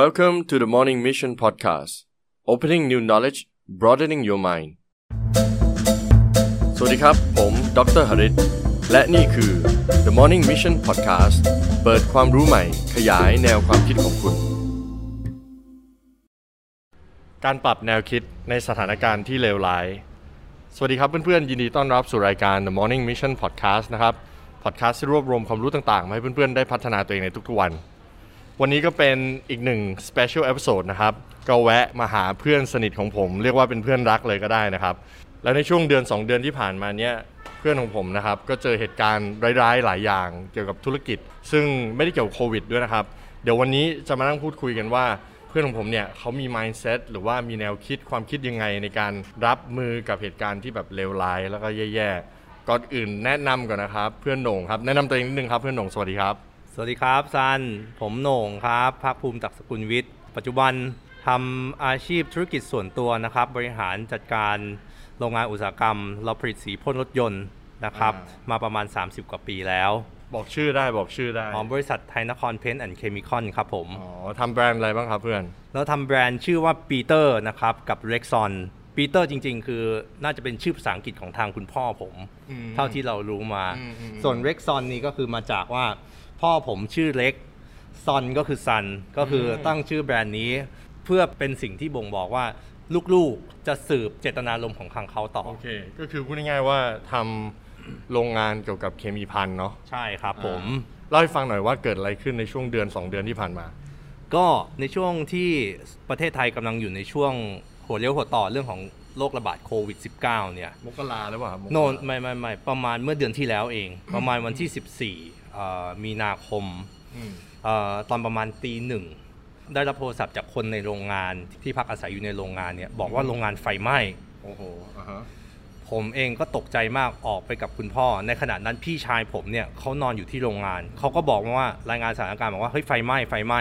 Welcome to the Morning Mission Podcast Opening new knowledge broadening your mind สวัสดีครับ ผมดรหริตและนี่คือ The Morning Mission Podcast เปิดความรู้ใหม่ ขยายแนวความคิดของคุณ การปรับแนวคิดในสถานการณ์ที่เลวร้าย สวัสดีครับเพื่อนๆ ยินดีต้อนรับสู่รายการ The Morning Mission Podcast นะครับ podcast ที่รวบรวมความรู้ต่างๆ มาให้เพื่อนๆ ได้พัฒนาตัวเองในทุกๆวัน วันนี้ก็เป็นอีกหนึ่ง special episode นะครับ ก็แวะมาหาเพื่อนสนิทของผม เรียกว่าเป็นเพื่อนรักเลยก็ได้นะครับ แล้วในช่วงเดือน 2 เดือนที่ผ่านมาเนี้ยเพื่อนของผมนะครับ ก็เจอเหตุการณ์ร้ายๆ หลายอย่างเกี่ยวกับธุรกิจ ซึ่งไม่ได้เกี่ยวกับโควิดด้วยนะครับ เดี๋ยววันนี้จะมานั่งพูดคุยกันว่าเพื่อนของผมเนี่ยเขามี mindset หรือว่ามีแนวคิดความคิดยังไงในการรับมือกับเหตุการณ์ที่แบบเลวร้ายแล้วก็แย่ๆก่อนอื่นแนะนำก่อนนะครับ เพื่อนโหน่งครับแนะนำตัวเองนิดนึงครับเพื่อนโหน่งสวัสดีครับ สวัสดีครับซัน ผมโหน่งครับ ภาคภูมิตักสกุลวิทย์ ปัจจุบันทำอาชีพธุรกิจส่วนตัวนะครับ บริหารจัดการโรงงานอุตสาหกรรม เราผลิตสีพ่นรถยนต์นะครับอ่ามาประมาณ 30 กว่าปีแล้ว บอกชื่อได้บอกชื่อได้ของบริษัทไทยนครเพนท์แอนด์เคมีคอลครับผม อ๋อทำแบรนด์อะไรบ้างครับเพื่อนแล้วทำแบรนด์ชื่อว่าปีเตอร์นะครับกับ r e x o n ปีเตอร์จริง ๆ คือน่าจะเป็นชื่อภาษาอังกฤษของทางคุณพ่อผมอืมเท่าที่เรารู้มาอืมอืมส่วน r e x o n นี่ก็คือมาจากว่า พ่อผมชื่อเล็กซอนก็คือซันก็คืออมตั้งชื่อแบรนด์นี้ เพื่อเป็นสิ่งที่บ่งบอกว่าลูกๆจะสืบเจตนารมณ์ของทางเขาต่อ โอเค ก็คือพูดง่ายๆว่าทำโรงงานเกี่ยวกับเคมีพันเนาะใช่ครับผมเล่าให้ฟังหน่อยว่าเกิดอะไรขึ้นในช่วงเดือน 2 เดือนที่ผ่านมา ก็ในช่วงที่ประเทศไทยกำลังอยู่ในช่วงหัวเลี้ยวหัวต่อเรื่องของโรคระบาดโควิด -19 เนี่ย มกราหรือเปล่าครับมกราโนนไม่ไม่ไม่ประมาณเมื่อเดือนที่แล้วเอง ประมาณวันที่ 14เอ่อ มีนาคมอืมเอ่อตอนประมาณตีหนึ่งได้รับโทรศัพท์จากคนในโรงงานที่พักอาศัยอยู่ในโรงงานเนี่ยบอกว่าโรงงานไฟไหม้โอ้โหอ่าฮะผมเองก็ตกใจมากออกไปกับคุณพ่อ ในขณะนั้นพี่ชายผมเนี่ยเขานอนอยู่ที่โรงงานเขาก็บอกมาว่ารายงานสถานการณ์บอกว่าเฮ้ยไฟไหม้ไฟไหม้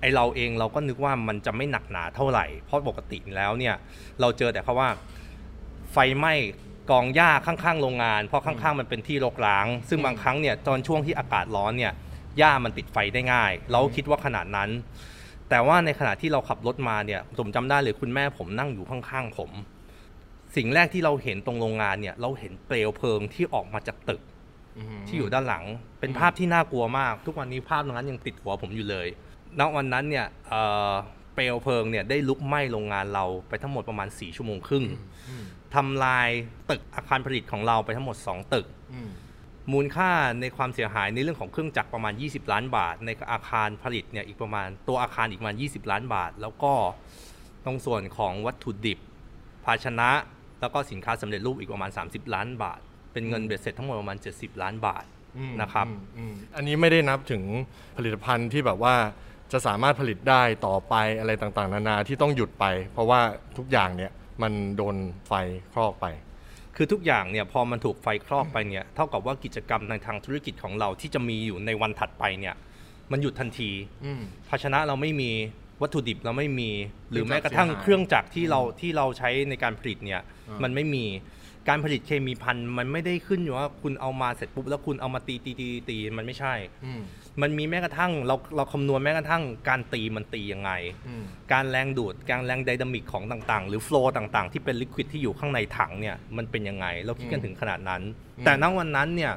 ไอเราเองเราก็นึกว่ามันจะไม่หนักหนาเท่าไหร่ เพราะปกติแล้วเนี่ยเราเจอแต่เขาว่าไฟไหม้ กองหญ้าข้างๆโรงงาน เพราะข้างๆมันเป็นที่รกร้าง ซึ่งบางครั้งเนี่ยตอนช่วงที่อากาศร้อนเนี่ยหญ้ามันติดไฟได้ง่าย เราก็คิดว่าขนาดนั้น แต่ว่าในขณะที่เราขับรถมาเนี่ยผมจำได้เลยคุณแม่ผมนั่งอยู่ข้างๆผม สิ่งแรกที่เราเห็นตรงโรงงานเนี่ยเราเห็นเปลวเพลิงที่ออกมาจากตึกอืมที่อยู่ด้านหลังเป็นภาพที่น่ากลัวมาก ทุกวันนี้ภาพตรงนั้นยังติดหัวผมอยู่เลยณวันนั้นเนี่ยเอ่อเปลวเพลิงเนี่ยได้ลุกไหม้โรงงานเราไปทั้งหมดประมาณ4ชั่วโมงครึ่งอืม ทำลายตึกอาคารผลิตของเราไปทั้งหมด 2 ตึกอืมมูลค่าในความเสียหายในเรื่องของเครื่องจักรประมาณ 20 ล้านบาท ในอาคารผลิตเนี่ยอีกประมาณตัวอาคารอีกประมาณ 20 ล้านบาท แล้วก็ตรงส่วนของวัตถุดิบ ภาชนะ แล้วก็สินค้าสำเร็จรูปอีกประมาณ 30 ล้านบาท เป็นเงินเบ็ดเสร็จทั้งหมดประมาณ 70 ล้านบาทอืมนะครับอืมอืมอันนี้ไม่ได้นับถึงผลิตภัณฑ์ที่แบบว่าจะสามารถผลิตได้ต่อไปอะไรต่างๆ นานาที่ต้องหยุดไป เพราะว่าทุกอย่างเนี่ย มันโดนไฟคลอกไป คือทุกอย่างเนี่ยพอมันถูกไฟคลอกไปเนี่ยเท่ากับว่ากิจกรรมในทางธุรกิจของเราที่จะมีอยู่ในวันถัดไปเนี่ยมันหยุดทันทีอืมภาชนะเราไม่มีวัตถุดิบเราไม่มี หรือเครื่แม้องจักรกระทั่งเสียหายเครื่องจักรที่เราที่เราใช้ในการผลิตเนี่ยอ่ามัมันไม่มี การผลิตเคมีพันธุ์มันไม่ได้ขึ้นอยู่ว่าคุณเอามาเสร็จปุ๊บแล้วคุณเอามาตีตีตีตีมันไม่ใช่อืมมันมีแม้กระทั่งเราเราคำนวณแม้กระทั่งการตีมันตียังไงอืมการแรงดูดการแรงไดนามิกของต่างๆ หรือโฟล์ต่างๆ ที่เป็นลิควิดที่อยู่ข้างในถังเนี่ยมันเป็นยังไง เราคิดกันถึงขนาดนั้นอืมแต่ณวันนั้นเนี่ย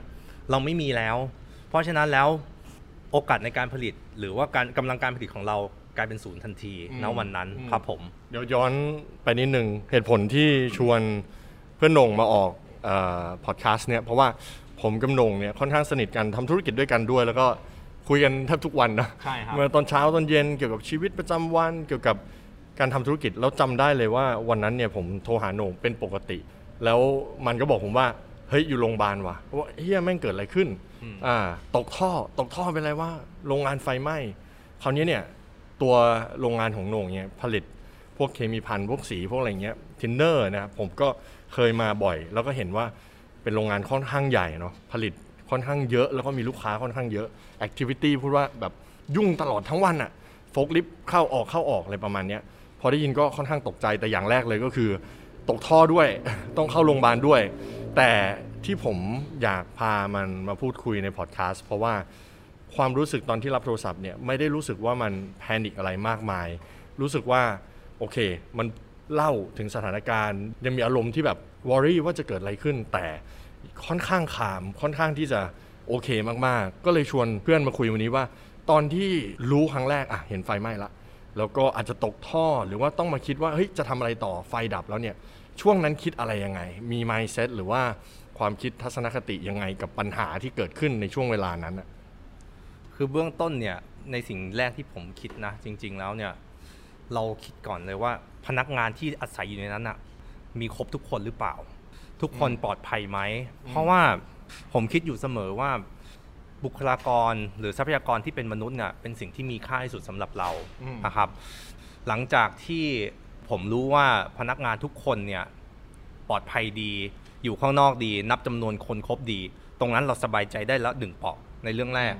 เราไม่มีแล้ว เพราะฉะนั้นแล้วโอกาสในการผลิต หรือว่าการกำลังการผลิตของเรากลายเป็นศูนย์ทันทีณวันนั้นครับผม เดี๋ยวย้อนไปนิดหนึ่งเหตุผลที่ชวน เพื่อนโหน่งมาออกพอดแคสต์เนี่ยเพราะว่าผมกับโหน่งเนี่ยค่อนข้างสนิทกันทำธุรกิจด้วยกันด้วย แล้วก็คุยกันแทบทุกวันนะใช่ครับเมื่อตอนเช้าตอนเย็นเกี่ยวกับชีวิตประจำวันเกี่ยวกับการทำธุรกิจแล้วจำได้เลยว่าวันนั้นเนี่ยผมโทรหาโหน่งเป็นปกติ แล้วมันก็บอกผมว่าเฮ้ยอยู่โรงพยาบาลว่ะว่าเฮียแม่งเกิดอะไรขึ้นอืมอ่าตกท่อตกท่อเป็นไรว่าโรงงานไฟไหม้คราวนี้เนี่ยตัวโรงงานของโหน่งเนี่ยผลิต พวกเคมีภัณฑ์พวกสีพวกอะไรเงี้ยทินเนอร์นะครับผมก็เคยมาบ่อย แล้วก็เห็นว่าเป็นโรงงานค่อนข้างใหญ่เนาะผลิตค่อนข้างเยอะแล้วก็มีลูกค้าค่อนข้างเยอะ activity พูดว่าแบบยุ่งตลอดทั้งวันอะโฟกลิฟเข้าออกเข้าออกอะไรประมาณเนี้ยพอได้ยินก็ค่อนข้างตกใจแต่อย่างแรกเลยก็คือ ตกท่อด้วยต้องเข้าโรงพยาบาลด้วย แต่ที่ผมอยากพามันมาพูดคุยในพอดแคสต์เพราะว่าความรู้สึกตอนที่รับโทรศัพท์เนี่ยไม่ได้รู้สึกว่ามัน panic อะไรมากมาย รู้สึกว่า เค มันเล่าถึงสถานการณ์ ยังมีอารมณ์ที่แบบ worry ว่าจะเกิดอะไรขึ้น แต่ค่อนข้าง calm ค่อนข้างที่จะโอเคมากๆ ก็เลยชวนเพื่อนมาคุยวันนี้ว่า ตอนที่รู้ครั้งแรกอะเห็นไฟไหม้ละแล้วก็อาจจะตกท่อหรือว่าต้องมาคิดว่าเฮ้ยจะทำอะไรต่อไฟดับแล้วเนี่ยช่วงนั้นคิดอะไรยังไง มี mindset หรือว่าความคิดทัศนคติยังไงกับปัญหาที่เกิดขึ้นในช่วงเวลานั้นอะคือเบื้องต้นเนี่ยในสิ่งแรกที่ผมคิดนะ จริง ๆ แล้วเนี่ย เราคิดก่อนเลยว่า พนักงานที่อาศัยอยู่ในนั้นอะมีครบทุกคนหรือเปล่า ทุกคนปลอดภัยไหม เพราะว่าผมคิดอยู่เสมอว่าบุคลากรหรือทรัพยากรที่เป็นมนุษย์เนี่ยเป็นสิ่งที่มีค่าที่สุดสำหรับเราอืมนะครับ หลังจากที่ผมรู้ว่าพนักงานทุกคนเนี่ยปลอดภัยดี อยู่ข้างนอกดี นับจำนวนคนครบดี ตรงนั้นเราสบายใจได้แล้วหนึ่งเปาะในเรื่องแรก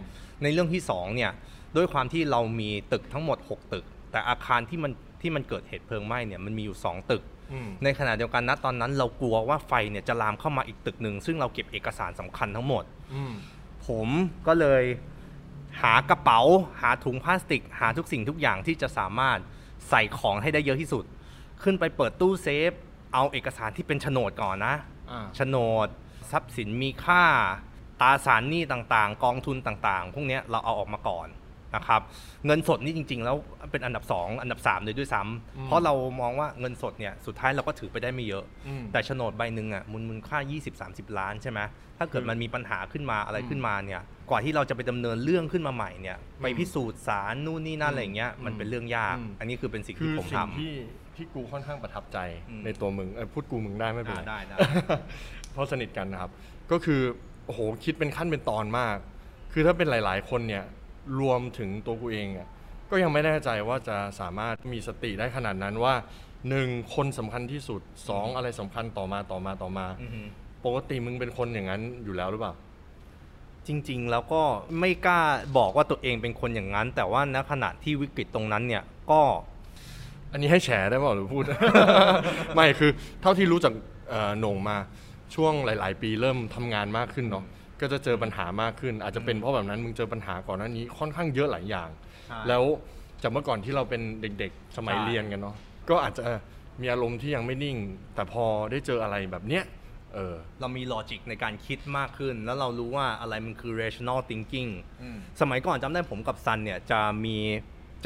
ในเรื่องที่สองเนี่ยด้วยความที่เรามีตึกทั้งหมด 6 ตึก แต่อาคารที่มันที่มันเกิดเหตุเพลิงไหม้เนี่ยมันมีอยู่ 2 ตึกอืมในขณะเดียวกันนะตอนนั้นเรากลัวว่าไฟเนี่ยจะลามเข้ามาอีกตึกหนึ่งซึ่งเราเก็บเอกสารสำคัญทั้งหมดอืมผมก็เลยหากระเป๋า หาถุงพลาสติก หาทุกสิ่งทุกอย่างที่จะสามารถใส่ของให้ได้เยอะที่สุด ขึ้นไปเปิดตู้เซฟ เอาเอกสารที่เป็นโฉนดก่อนนะอ่าโฉนดทรัพย์สินมีค่าตราสารหนี้ต่างๆ กองทุนต่างๆ พวกเนี้ยเราเอาออกมาก่อน นะครับเงินสดนี่จริง ๆ แล้วเป็นอันดับ 2 อันดับ3เลยด้วยซ้ำอืมเพราะเรามองว่าเงินสดเนี่ยสุดท้ายเราก็ถือไปได้ไม่เยอะอืมแต่โฉนดใบหนึ่งอะมูลมูลค่า 20-30 ล้านใช่ไหมถ้าเกิดคือมันมีปัญหาขึ้นมาอะไรอืมขึ้นมาเนี่ยกว่าที่เราจะไปดำเนินเรื่องขึ้นมาใหม่เนี่ยไปอืมพิสูจน์สารนู่นนี่นั่นอะไรอย่างเงี้ยมันอืมเป็นเรื่องยากอืมอันนี้คือเป็นสิ่งคืที่อผมสิ่ทงที่ที่กูค่อนข้างประทับใจอืมในตัวมึงเอ้ยพูดกูมึงได้ไม่เป็นไรอ่าได้ได้เพราะสนิทกันนะครับ ก็คือโอ้โหคิดเป็นขั้นเป็นตอนมาก คือถ้าเป็นหลาย ๆ คนเนี่ย รวมถึงตัวกูเองอะก็ยังไม่แน่ใจว่าจะสามารถมีสติได้ขนาดนั้นว่าหนึ่งคนสำคัญที่สุดสองอะไรสำคัญต่อมาต่อมาต่อมาำอือฮึ ปกติมึงเป็นคนอย่างนั้นอยู่แล้วหรือเปล่า จริงๆ แล้วก็ไม่กล้าบอกว่าตัวเองเป็นคนอย่างนั้น แต่ว่าณขณะที่วิกฤตตรงนั้นเนี่ยก็ อันนี้ให้แฉได้เปล่าหรือพูด ไม่คือเท่าที่รู้จากเอ่อโหน่งมาช่วงหลาย ๆ ปีเริ่มทำงานมากขึ้นเนาะ ก็จะเจอปัญหามากขึ้น อาจจะเป็นเพราะแบบนั้นมึงเจอปัญหาก่อนหน้านี้ค่อนข้างเยอะหลายอย่างแล้วจากเมื่อก่อนที่เราเป็นเด็กๆ สมัยใช่ เรียนกันเนาะก็อาจจะมีอารมณ์ที่ยังไม่นิ่ง แต่พอได้เจออะไรแบบเนี้ยเออ เรามีลอจิกในการคิดมากขึ้น แล้วเรารู้ว่าอะไรมันคือ rational thinking สมัยก่อนจำได้ผมกับซันเนี่ยจะมี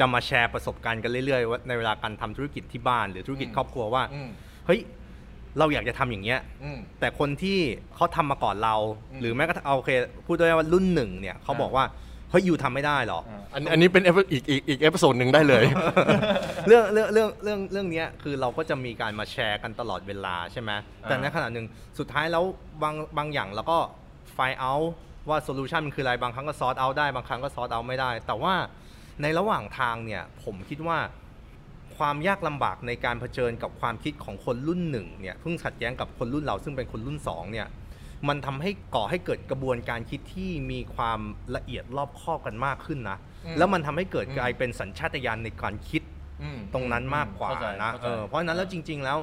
จะมาแชร์ประสบการณ์กันเรื่อยๆว่าในเวลาการทำธุรกิจที่บ้านหรือธุรกิจอืม ครอบครัวว่า อืม เฮ้ย เราอยากจะทำอย่างเงี้ยอืมแต่คนที่เขาทำมาก่อนเราอืมหรือแม้กระทั่งเอาโอเคพูดได้ว่ารุ่นหนึ่งเนี่ยเขาอ่าบอกว่าเฮ้ยอยู่ทำไม่ได้หรอกอ่าอันอันนี้เป็น epi อีกอีกอีก episode หนึ่งได้เลย เรื่องเรื่องเรื่องเรื่องเรื่องเนี้ยคือเราก็จะมีการมาแชร์กันตลอดเวลาใช่ไหมแต่ในขณะหนึ่งสุดท้ายแล้วบางบางอย่างเราก็ไฟเอาว่า solution มันคืออะไรบางครั้งก็ซอร์ t เอาได้บางครั้งก็ sort out ไม่ได้ แต่ว่าในระหว่างทางเนี่ยผมคิดว่า ความยากลำบากในการเผชิญกับความคิดของคนรุ่นหนึ่งเนี่ยซึ่งขัดแย้งกับคนรุ่นเราซึ่งเป็นคนรุ่นสองเนี่ยมันทำให้ก่อให้เกิดกระบวนการคิดที่มีความละเอียดรอบคอบกันมากขึ้นนะอืมแล้วมันทำให้เกิดอืมกลายเป็นสัญชาตญาณในการคิดอืมตรงนั้นมากกว่าเข้ใจนะข้ใจเออเพราะฉะนั้นแล้วจริง ๆ แล้ว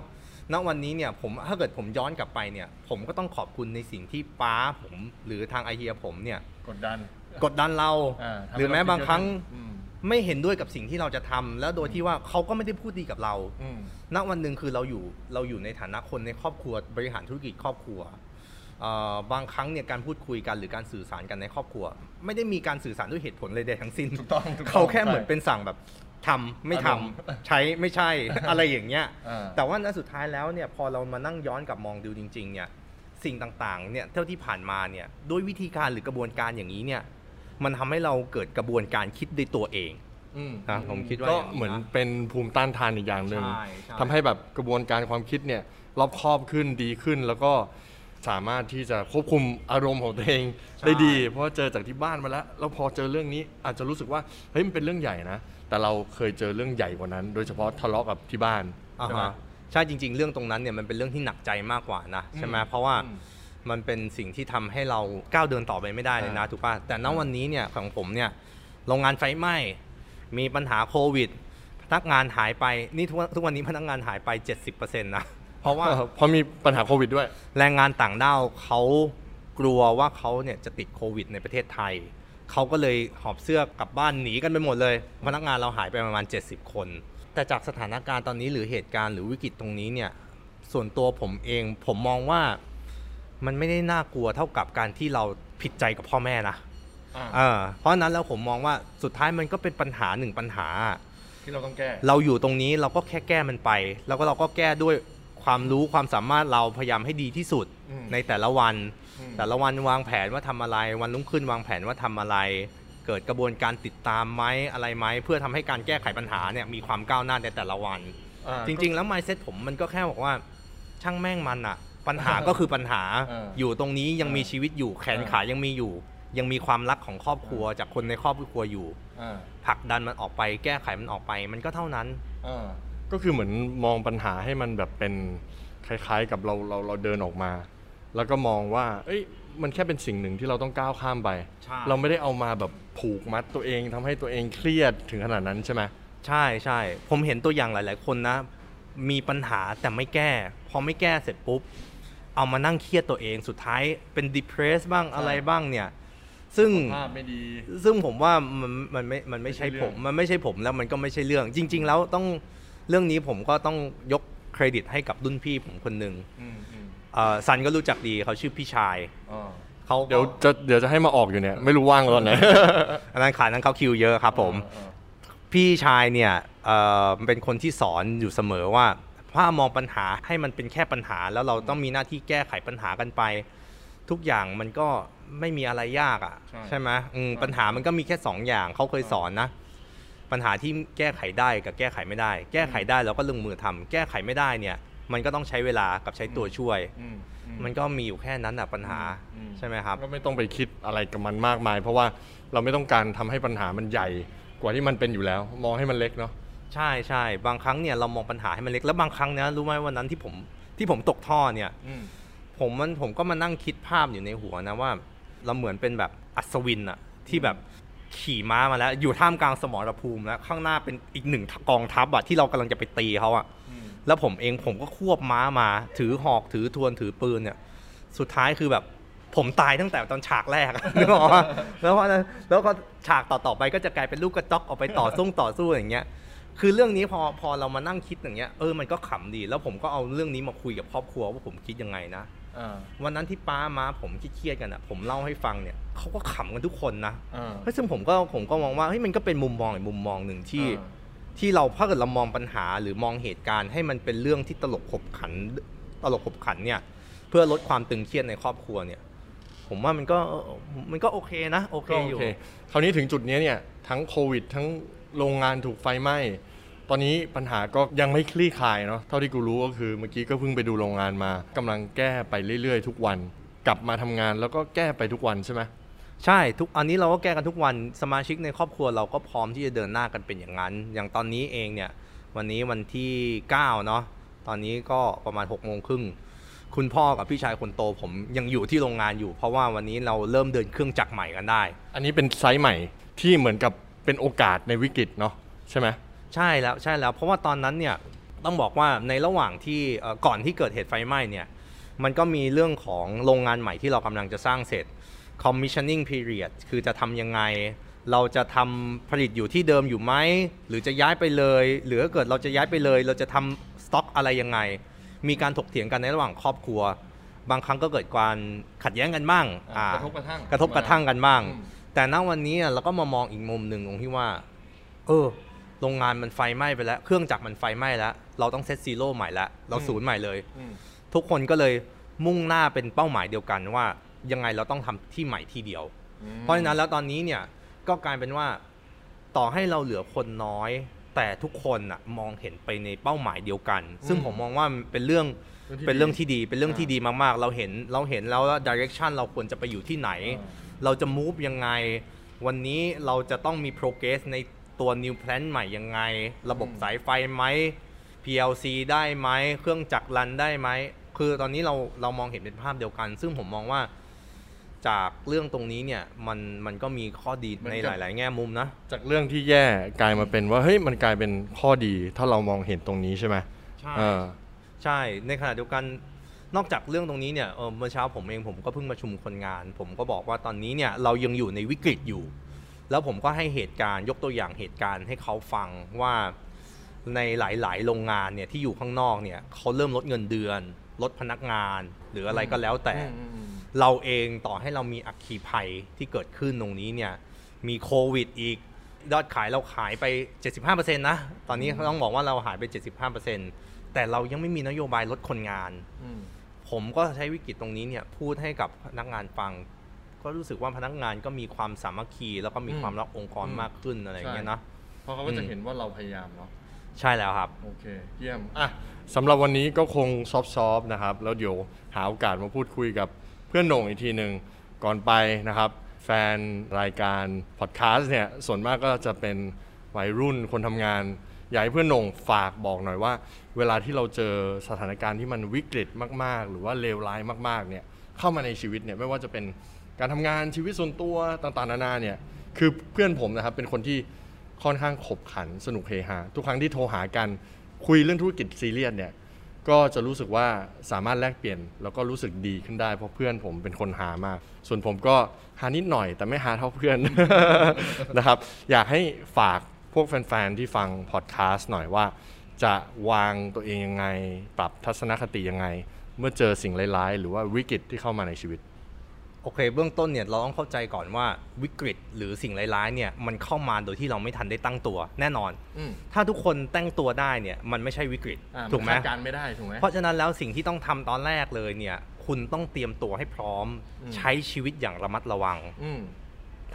ณวันนี้เนี่ยผมถ้าเกิดผมย้อนกลับไปเนี่ยผมก็ต้องขอบคุณในสิ่งที่ป้าผมหรือทางไอเฮียผมเนี่ยกดดันกดดันเราอ่าทำให้หรือแม้เคิดบางครั้งอืม ไม่เห็นด้วยกับสิ่งที่เราจะทำแล้วโดยที่ว่าเขาก็ไม่ได้พูดดีกับเราอืมณวันหนึ่งคือเราอยู่เราอยู่ในฐานะคนในครอบครัวบริหารธุรกิจครอบครัวเอ่อบางครั้งเนี่ยการพูดคุยกันหรือการสื่อสารกันในครอบครัว ไม่ได้มีการสื่อสารด้วยเหตุผลเลยใดทั้งสิ้นถูกต้องถูกต้องเขาแค่ใช่เหมือนเป็นสั่งแบบทำไม่ทำอารมณ์ใช้ไม่ใช่อะไรอย่างเงี้ยอ่าแต่ว่าณสุดท้ายแล้วเนี่ยพอเรามานั่งย้อนกลับมองดูจริง ๆ เนี่ยสิ่งต่างๆเนี่ยเท่าที่ผ่านมาเนี่ยด้วยวิธีการหรือกระบวนการอย่างนี้เนี่ย มันทำให้เราเกิดกระบวนการคิดด้วยตัวเองอืมนะผมคิดว่าก็อย่างนี้นะเหมือนเป็นภูมิต้านทานอีกอย่างหนึ่งใช่ใช่ทำให้แบบกระบวนการความคิดเนี่ยรอบคอบขึ้นดีขึ้นแล้วก็สามารถที่จะควบคุมอารมณ์ของตัวเองได้ดี เพราะว่าเจอจากที่บ้านมาแล้วแล้วพอเจอเรื่องนี้อาจจะรู้สึกว่าเฮ้ยมันเป็นเรื่องใหญ่นะแต่เราเคยเจอเรื่องใหญ่กว่านั้น โดยเฉพาะทะเลาะกับที่บ้านอ่าใช่ไหมฮะใช่จริง ๆ เรื่องตรงนั้นเนี่ยมันเป็นเรื่องที่หนักใจมากกว่านะใช่ไหมอืมเพราะว่าอื มมันเป็นสิ่งที่ทำให้เราก้าวเดินต่อไปไม่ได้เลยนะอ่าถูกป่ะแต่ณวันนี้เนี่ยของผมเนี่ยโรงงานไฟไหม้มีปัญหาโควิด พนักงานหายไปนี่ทุกวันทุกวันนี้พนักงานหายไป 70%นะเพราะว่าเพราะมีปัญหาโควิดด้วย แรงงานต่างด้าวเขากลัวว่าเขาเนี่ยจะติดโควิด ในประเทศไทยเขาก็เลยหอบเสื้อกลับบ้านหนีกันไปหมดเลย พนักงานเราหายไปประมาณ 70 คน แต่จากสถานการณ์ตอนนี้หรือเหตุการณ์หรือวิกฤตตรงนี้เนี่ยส่วนตัวผมเองผมมองว่า มันไม่ได้น่ากลัวเท่ากับการที่เราผิดใจกับพ่อแม่นะอ่าเออเพราะฉะนั้นแล้วผมมองว่าสุดท้ายมันก็เป็นปัญหาหนึ่งปัญหา ที่เราต้องแก้ เราอยู่ตรงนี้เราก็แค่แก้มันไป แล้วก็เราก็แก้ด้วยความรู้ความสามารถเราพยายามให้ดีที่สุดอืมในแต่ละวันอืมแต่ละวันวางแผนว่าทำอะไร วันรุ่งขึ้นวางแผนว่าทำอะไร เกิดกระบวนการติดตามไหมอะไรไหมเพื่อทำให้การแก้ไขปัญหาเนี่ยมีความก้าวหน้าในแต่ละวันอ่าจริง ๆ แล้ว mindset ผมมันก็แค่บอกว่าช่างแม่งมันอะ ปัญหาก็คือปัญหาเอออยู่ตรงนี้ยังเออมีชีวิตอยู่แขนเออขายังมีอยู่ ยังมีความรักของครอบครัวจากคนในครอบครัวอยู่อ่าผลักดันมันออกไป แก้ไขมันออกไป มันก็เท่านั้นอ่าก็คือเหมือนมองปัญหาให้มันแบบเป็นคล้าย ๆ กับเราเราเราเดินออกมา แล้วก็มองว่า เอ้ยมันแค่เป็นสิ่งหนึ่งที่เราต้องก้าวข้ามไปใช่เราไม่ได้เอามาแบบผูกมัดตัวเองทำให้ตัวเองเครียดถึงขนาดนั้นใช่ไหมใช่ใช่ผมเห็นตัวอย่างหลาย ๆ คนนะ มีปัญหาแต่ไม่แก้ พอไม่แก้เสร็จปุ๊บ เอามานั่งเครียดตัวเองสุดท้ายเป็น depress บ้างอะไรบ้างเนี่ย ซึ่งภาพไม่ดี ซึ่งผมว่ามันมันไม่มันไม่ใช่ไม่ใช่ผเรื่มองมันไม่ใช่ผมแล้วมันก็ไม่ใช่เรื่อง จริง ๆ แล้วต้องเรื่องนี้ผมก็ต้องยกเครดิตให้กับรุ่นพี่ผมคนหนึ่งอืมอืมเอ่อซันก็รู้จักดีเขาชื่อพี่ชายอ่าเขาก็เดี๋ยวจะเดี๋ยวจะให้มาออกอยู่เนี่ย ไม่รู้ว่างตอนไหนอันนั้นขานั้นเขาคิวเยอะครับผมอ่าพี่ชายเนี่ยเอ่อเป็นคนที่สอนอยู่เสมอว่า ถ้ามองปัญหาให้มันเป็นแค่ปัญหา แล้วเราต้องมีหน้าที่แก้ไขปัญหากันไป ทุกอย่างมันก็ไม่มีอะไรยากอะ่ะใช่ใช่ไหมอืมใช่ปัญหามันก็มีแค่สองอย่างเขาเคยสอนนะ ปัญหาที่แก้ไขได้กับแก้ไขไม่ได้ แก้ไขได้เราก็ลงมือทำแก้ไขไม่ได้เนี่ย มันก็ต้องใช้เวลากับใช้ตัวช่วยอืมอืมันก็มีอยู่แค่นั้นอะปัญหาอืมใช่ไหมครับ ก็ไม่ต้องไปคิดอะไรกับมันมากมาย เพราะว่าเราไม่ต้องการทำให้ปัญหามันใหญ่กว่าที่มันเป็นอยู่แล้ว มองให้มันเล็กเนาะ ใช่ใช่บางครั้งเนี่ยเรามองปัญหาให้มันเล็กแล้วบางครั้งนะรู้ไหมวันนั้นที่ผมที่ผมตกท่อเนี่ยอืมผมมันผมก็มานั่งคิดภาพอยู่ในหัวนะว่า เราเหมือนเป็นแบบอัศวินอะที่แบบขี่ม้ามาแล้ว อยู่ท่ามกลางสมรภูมิแล้วข้างหน้าเป็นอีกหนึ่งกองทัพอะที่เรากำลังจะไปตีเขาอะอืมแล้วผมเองผมก็ควบม้ามา ถือหอกถือทวนถือปืนเนี่ย สุดท้ายคือแบบผมตายตั้งแต่ตอนฉากแรกอะนึกออกปะแล้วพอแล้วก็ฉากต่อๆไปก็จะกลายเป็นลูกกระจอกออกไปต่อสู้ต่อสู้อย่างเงี้ย คือเรื่องนี้พอพอเรามานั่งคิดอย่างเงี้ยเออมันก็ขำดี แล้วผมก็เอาเรื่องนี้มาคุยกับครอบครัวว่าผมคิดยังไงนะอ่าวันนั้นที่ป้ามาผมเครียดๆกันอะ ผมเล่าให้ฟังเนี่ยเขาก็ขำกันทุกคนนะอ่าเฮ้ยซึ่งผมก็ผมก็มองว่าเฮ้ยมันก็เป็นมุมมองอีกมุมมองหนึ่งที่อ่าที่เราถ้าเกิดเรามองปัญหาหรือมองเหตุการณ์ให้มันเป็นเรื่องที่ตลกขบขันตลกขบขันเนี่ย เพื่อลดความตึงเครียดในครอบครัวเนี่ย ผมว่ามันก็มันก็โอเคนะโอเคก็อโอยู่เคคราวนี้ถึงจุดนี้เนี่ยทั้งโควิดทั้ง โรงงานถูกไฟไหม้ ตอนนี้ปัญหาก็ยังไม่คลี่คลายเนาะ เท่าที่กูรู้ก็คือเมื่อกี้ก็เพิ่งไปดูโรงงานมากำลังแก้ไปเรื่อยๆ ทุกวัน กลับมาทำงานแล้วก็แก้ไปทุกวันใช่ไหมใช่ทุกอันนี้เราก็แก้กันทุกวันสมาชิกในครอบครัวเราก็พร้อมที่จะเดินหน้ากันเป็นอย่างนั้น อย่างตอนนี้เองเนี่ยวันนี้วันที่ 9 เนาะตอนนี้ก็ประมาณ6กโมงครึ่งคุณพ่อกับพี่ชายคนโตผมยังอยู่ที่โรงงานอยู่ เพราะว่าวันนี้เราเริ่มเดินเครื่องจักรใหม่กันได้ อันนี้เป็นไซส์ใหม่ที่เหมือนกับ เป็นโอกาสในวิกฤตเนาะใช่ไหมใช่แล้วใช่แล้วเพราะว่าตอนนั้นเนี่ยต้องบอกว่าในระหว่างที่เอ่อก่อนที่เกิดเหตุไฟไหม้เนี่ยมันก็มีเรื่องของโรงงานใหม่ที่เรากำลังจะสร้างเสร็จ commissioning period คือจะทำยังไง เราจะทำผลิตอยู่ที่เดิมอยู่ไหม หรือจะย้ายไปเลย หรือถ้าเกิดเราจะย้ายไปเลย เราจะทำสต็อกอะไรยังไง มีการถกเถียงกันในระหว่างครอบครัว บางครั้งก็เกิดการขัดแย้งกันบ้างอ่ากระทบกระทั่งกระทบกระทั่งกันบ้างอืม แต่ณวันนี้อะเราก็มามองอีกมุมหนึ่งตรงที่ว่า เออ โรงงานมันไฟไหม้ไปแล้ว เครื่องจักรมันไฟไหม้แล้ว เราต้องเซตซีโร่ใหม่แล้วเราศูนย์ใหม่เลยอืมทุกคนก็เลยมุ่งหน้าเป็นเป้าหมายเดียวกันว่า ยังไงเราต้องทำที่ใหม่ที่เดียว เพราะฉะนั้นแล้วตอนนี้เนี่ยก็กลายเป็นว่าต่อให้เราเหลือคนน้อย แต่ทุกคนอะมองเห็นไปในเป้าหมายเดียวกัน ซึ่งผมมองว่ามันเป็นเรื่องเป็นเรื่องที่ดีเป็นเรื่องที่ดีมากๆ เราเห็นเราเห็นแล้วว่า direction เราควรจะไปอยู่ที่ไหน เราจะ move ยังไง วันนี้เราจะต้องมี progress ในตัว new plan ใหม่ยังไง ระบบอืมสายไฟไหม PLC ได้ไหม เครื่องจักรรันได้ไหม คือตอนนี้เราเรามองเห็นเป็นภาพเดียวกัน ซึ่งผมมองว่าจากเรื่องตรงนี้เนี่ยมันมันก็มีข้อดีในหลาย ๆ แง่มุมนะ จากเรื่องที่แย่กลายมาเป็นว่าเฮ้ยมันกลายเป็นข้อดีถ้าเรามองเห็นตรงนี้ใช่ไหมใช่เออใช่ในขณะเดียวกัน นอกจากเรื่องตรงนี้เนี่ยเออเมื่อเช้าผมเองผมก็เพิ่งประชุมคนงาน ผมก็บอกว่าตอนนี้เนี่ยเรายังอยู่ในวิกฤตอยู่ แล้วผมก็ให้เหตุการณ์ยกตัวอย่างเหตุการณ์ให้เขาฟังว่าในหลาย ๆ โรงงานเนี่ยที่อยู่ข้างนอกเนี่ยเขาเริ่มลดเงินเดือน ลดพนักงาน หรืออะไรก็แล้วแต่ เราเองต่อให้เรามีอัคคีภัยที่เกิดขึ้นตรงนี้เนี่ยมีโควิดอีกยอดขายเราขายไป 75%นะ ตอนนี้ต้องบอกว่าเราหายไป 75%แต่เรายังไม่มีนโยบายลดคนงาน ผมก็ใช้วิกฤตตรงนี้เนี่ยพูดให้กับพนักงานฟัง ก็รู้สึกว่าพนักงานก็มีความสามัคคี แล้วก็มีอืมความรักองค์กรอืมมากขึ้นอะไรอย่างเงี้ยใช่นะเพราะเขาก็จะอืมเห็นว่าเราพยายามเนาะใช่แล้วครับ โอเค เยี่ยมอะสำหรับวันนี้ก็คงซอฟต์ๆนะครับ แล้วเดี๋ยวหาโอกาสมาพูดคุยกับเพื่อนโหน่งอีกทีหนึ่งก่อนไปนะครับ แฟนรายการพอดแคสต์เนี่ยส่วนมากก็จะเป็นวัยรุ่นคนทำงาน อยากให้เพื่อนหนงฝากบอกหน่อยว่า เวลาที่เราเจอสถานการณ์ที่มันวิกฤตมาก ๆ หรือว่าเลวร้ายมากๆเนี่ยเข้ามาในชีวิตเนี่ยไม่ว่าจะเป็นการทำงานชีวิตส่วนตัวต่างๆนานาเนี่ยคือเพื่อนผมนะครับเป็นคนที่ค่อนข้างขบขันสนุกเฮฮาทุกครั้งที่โทรหากันคุยเรื่องธุรกิจซีเรียสเนี่ยก็จะรู้สึกว่าสามารถแลกเปลี่ยน แล้วก็รู้สึกดีขึ้นได้เพราะเพื่อนผมเป็นคนหามาก ส่วนผมก็หานิดหน่อยแต่ไม่หาเท่าเพื่อนนะครับ อยากให้ฝาก พวกแฟนๆที่ฟังพอดแคสต์หน่อยว่า จะวางตัวเองยังไง ปรับทัศนคติยังไง เมื่อเจอสิ่งร้ายๆ หรือว่าวิกฤตที่เข้ามาในชีวิต โอเค เบื้องต้นเนี่ยเราต้องเข้าใจก่อนว่าวิกฤตหรือสิ่งร้ายๆเนี่ยมันเข้ามาโดยที่เราไม่ทันได้ตั้งตัวแน่นอนอืมถ้าทุกคนตั้งตัวได้เนี่ยมันไม่ใช่วิกฤตอ่าถูกไหมนคาดการณ์ไม่ได้ถูกไหมเพราะฉะนั้นแล้วสิ่งที่ต้องทำตอนแรกเลยเนี่ยคุณต้องเตรียมตัวให้พร้อมอืมใช้ชีวิตอย่างระมัดระวังอืม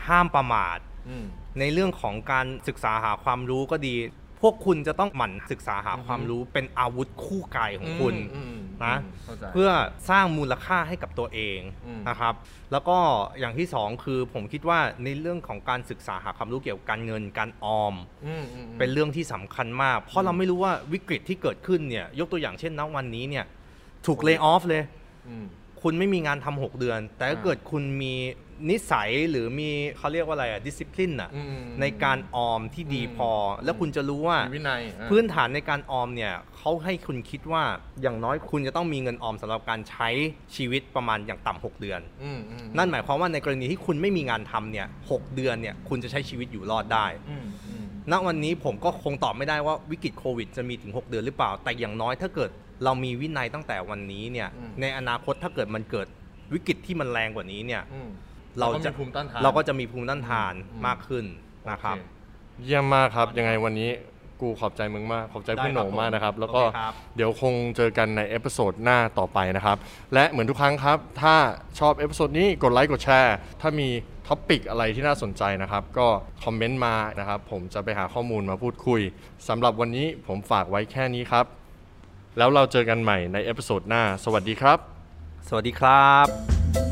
ห้ามประมาทอืม ในเรื่องของการศึกษาหาความรู้ก็ดี พวกคุณจะต้องหมั่นศึกษาหาอือฮึความรู้เป็นอาวุธคู่กายของคุณอืมนะเข้าใจเพื่อสร้างมูลค่าให้กับตัวเองอืมนะครับ แล้วก็อย่างที่สองคือผมคิดว่าในเรื่องของการศึกษาหาความรู้เกี่ยวกับการเงินการออมอืมอืมเป็นเรื่องที่สำคัญมาก เพราะเราไม่รู้ว่าวิกฤตที่เกิดขึ้นเนี่ย ยกตัวอย่างเช่นณวันนี้เนี่ย ถูกเลิกออฟเลยอืมคุณไม่มีงานทำหกเดือน แต่ถ้าอ่าเกิดคุณมี นิสัยหรือมีเขาเรียกว่าอะไรอะดิสซิ p ลินอะอืมในการออมที่ดีอืมพอ แล้วคุณจะรู้ว่ามีวินัยอะพื้นฐานในการออมเนี่ยเขาให้คุณคิดว่าอย่างน้อยคุณจะต้องมีเงินออมสำหรับการใช้ชีวิตประมาณอย่างต่ำหกเดือนอืมอืมนั่นหมายความว่าในกรณีที่คุณไม่มีงานทำเนี่ยหกเดือนเนี่ยคุณจะใช้ชีวิตอยู่รอดได้อืมอืมณวันนี้ผมก็คงตอบไม่ได้ว่าวิกฤตโควิดจะมีถึง 6 เดือนหรือเปล่า แต่อย่างน้อยถ้าเกิดเรามีวินัยตั้งแต่วันนี้เนี่ยอืมในอนาคตถ้าเกิดมันเกิดวิกฤตที่มันแรงกว่านี้เนี่ยอืม เราก็จะมีภูมิต้านทานเราก็จะมีภูมิต้านทานอืมมากขึ้นนะครับโอเเยี่ยมมากครับ ยังไงวันนี้กูขอบใจมึงมาก ขอบใจได้พี่โหน่งครับมากนะครับ แล้วก็โอเคครับเดี๋ยวคงเจอกันใน episode หน้าต่อไปนะครับ และเหมือนทุกครั้งครับ ถ้าชอบ episode นี้กดไลค์กดแชร์ ถ้ามี topic อะไรที่น่าสนใจนะครับ ก็คอมเมนต์มานะครับ ผมจะไปหาข้อมูลมาพูดคุยสำหรับวันนี้ผมฝากไว้แค่นี้ครับ แล้วเราเจอกันใหม่ในเอพิโซดหน้า สวัสดีครับ สวัสดีครับ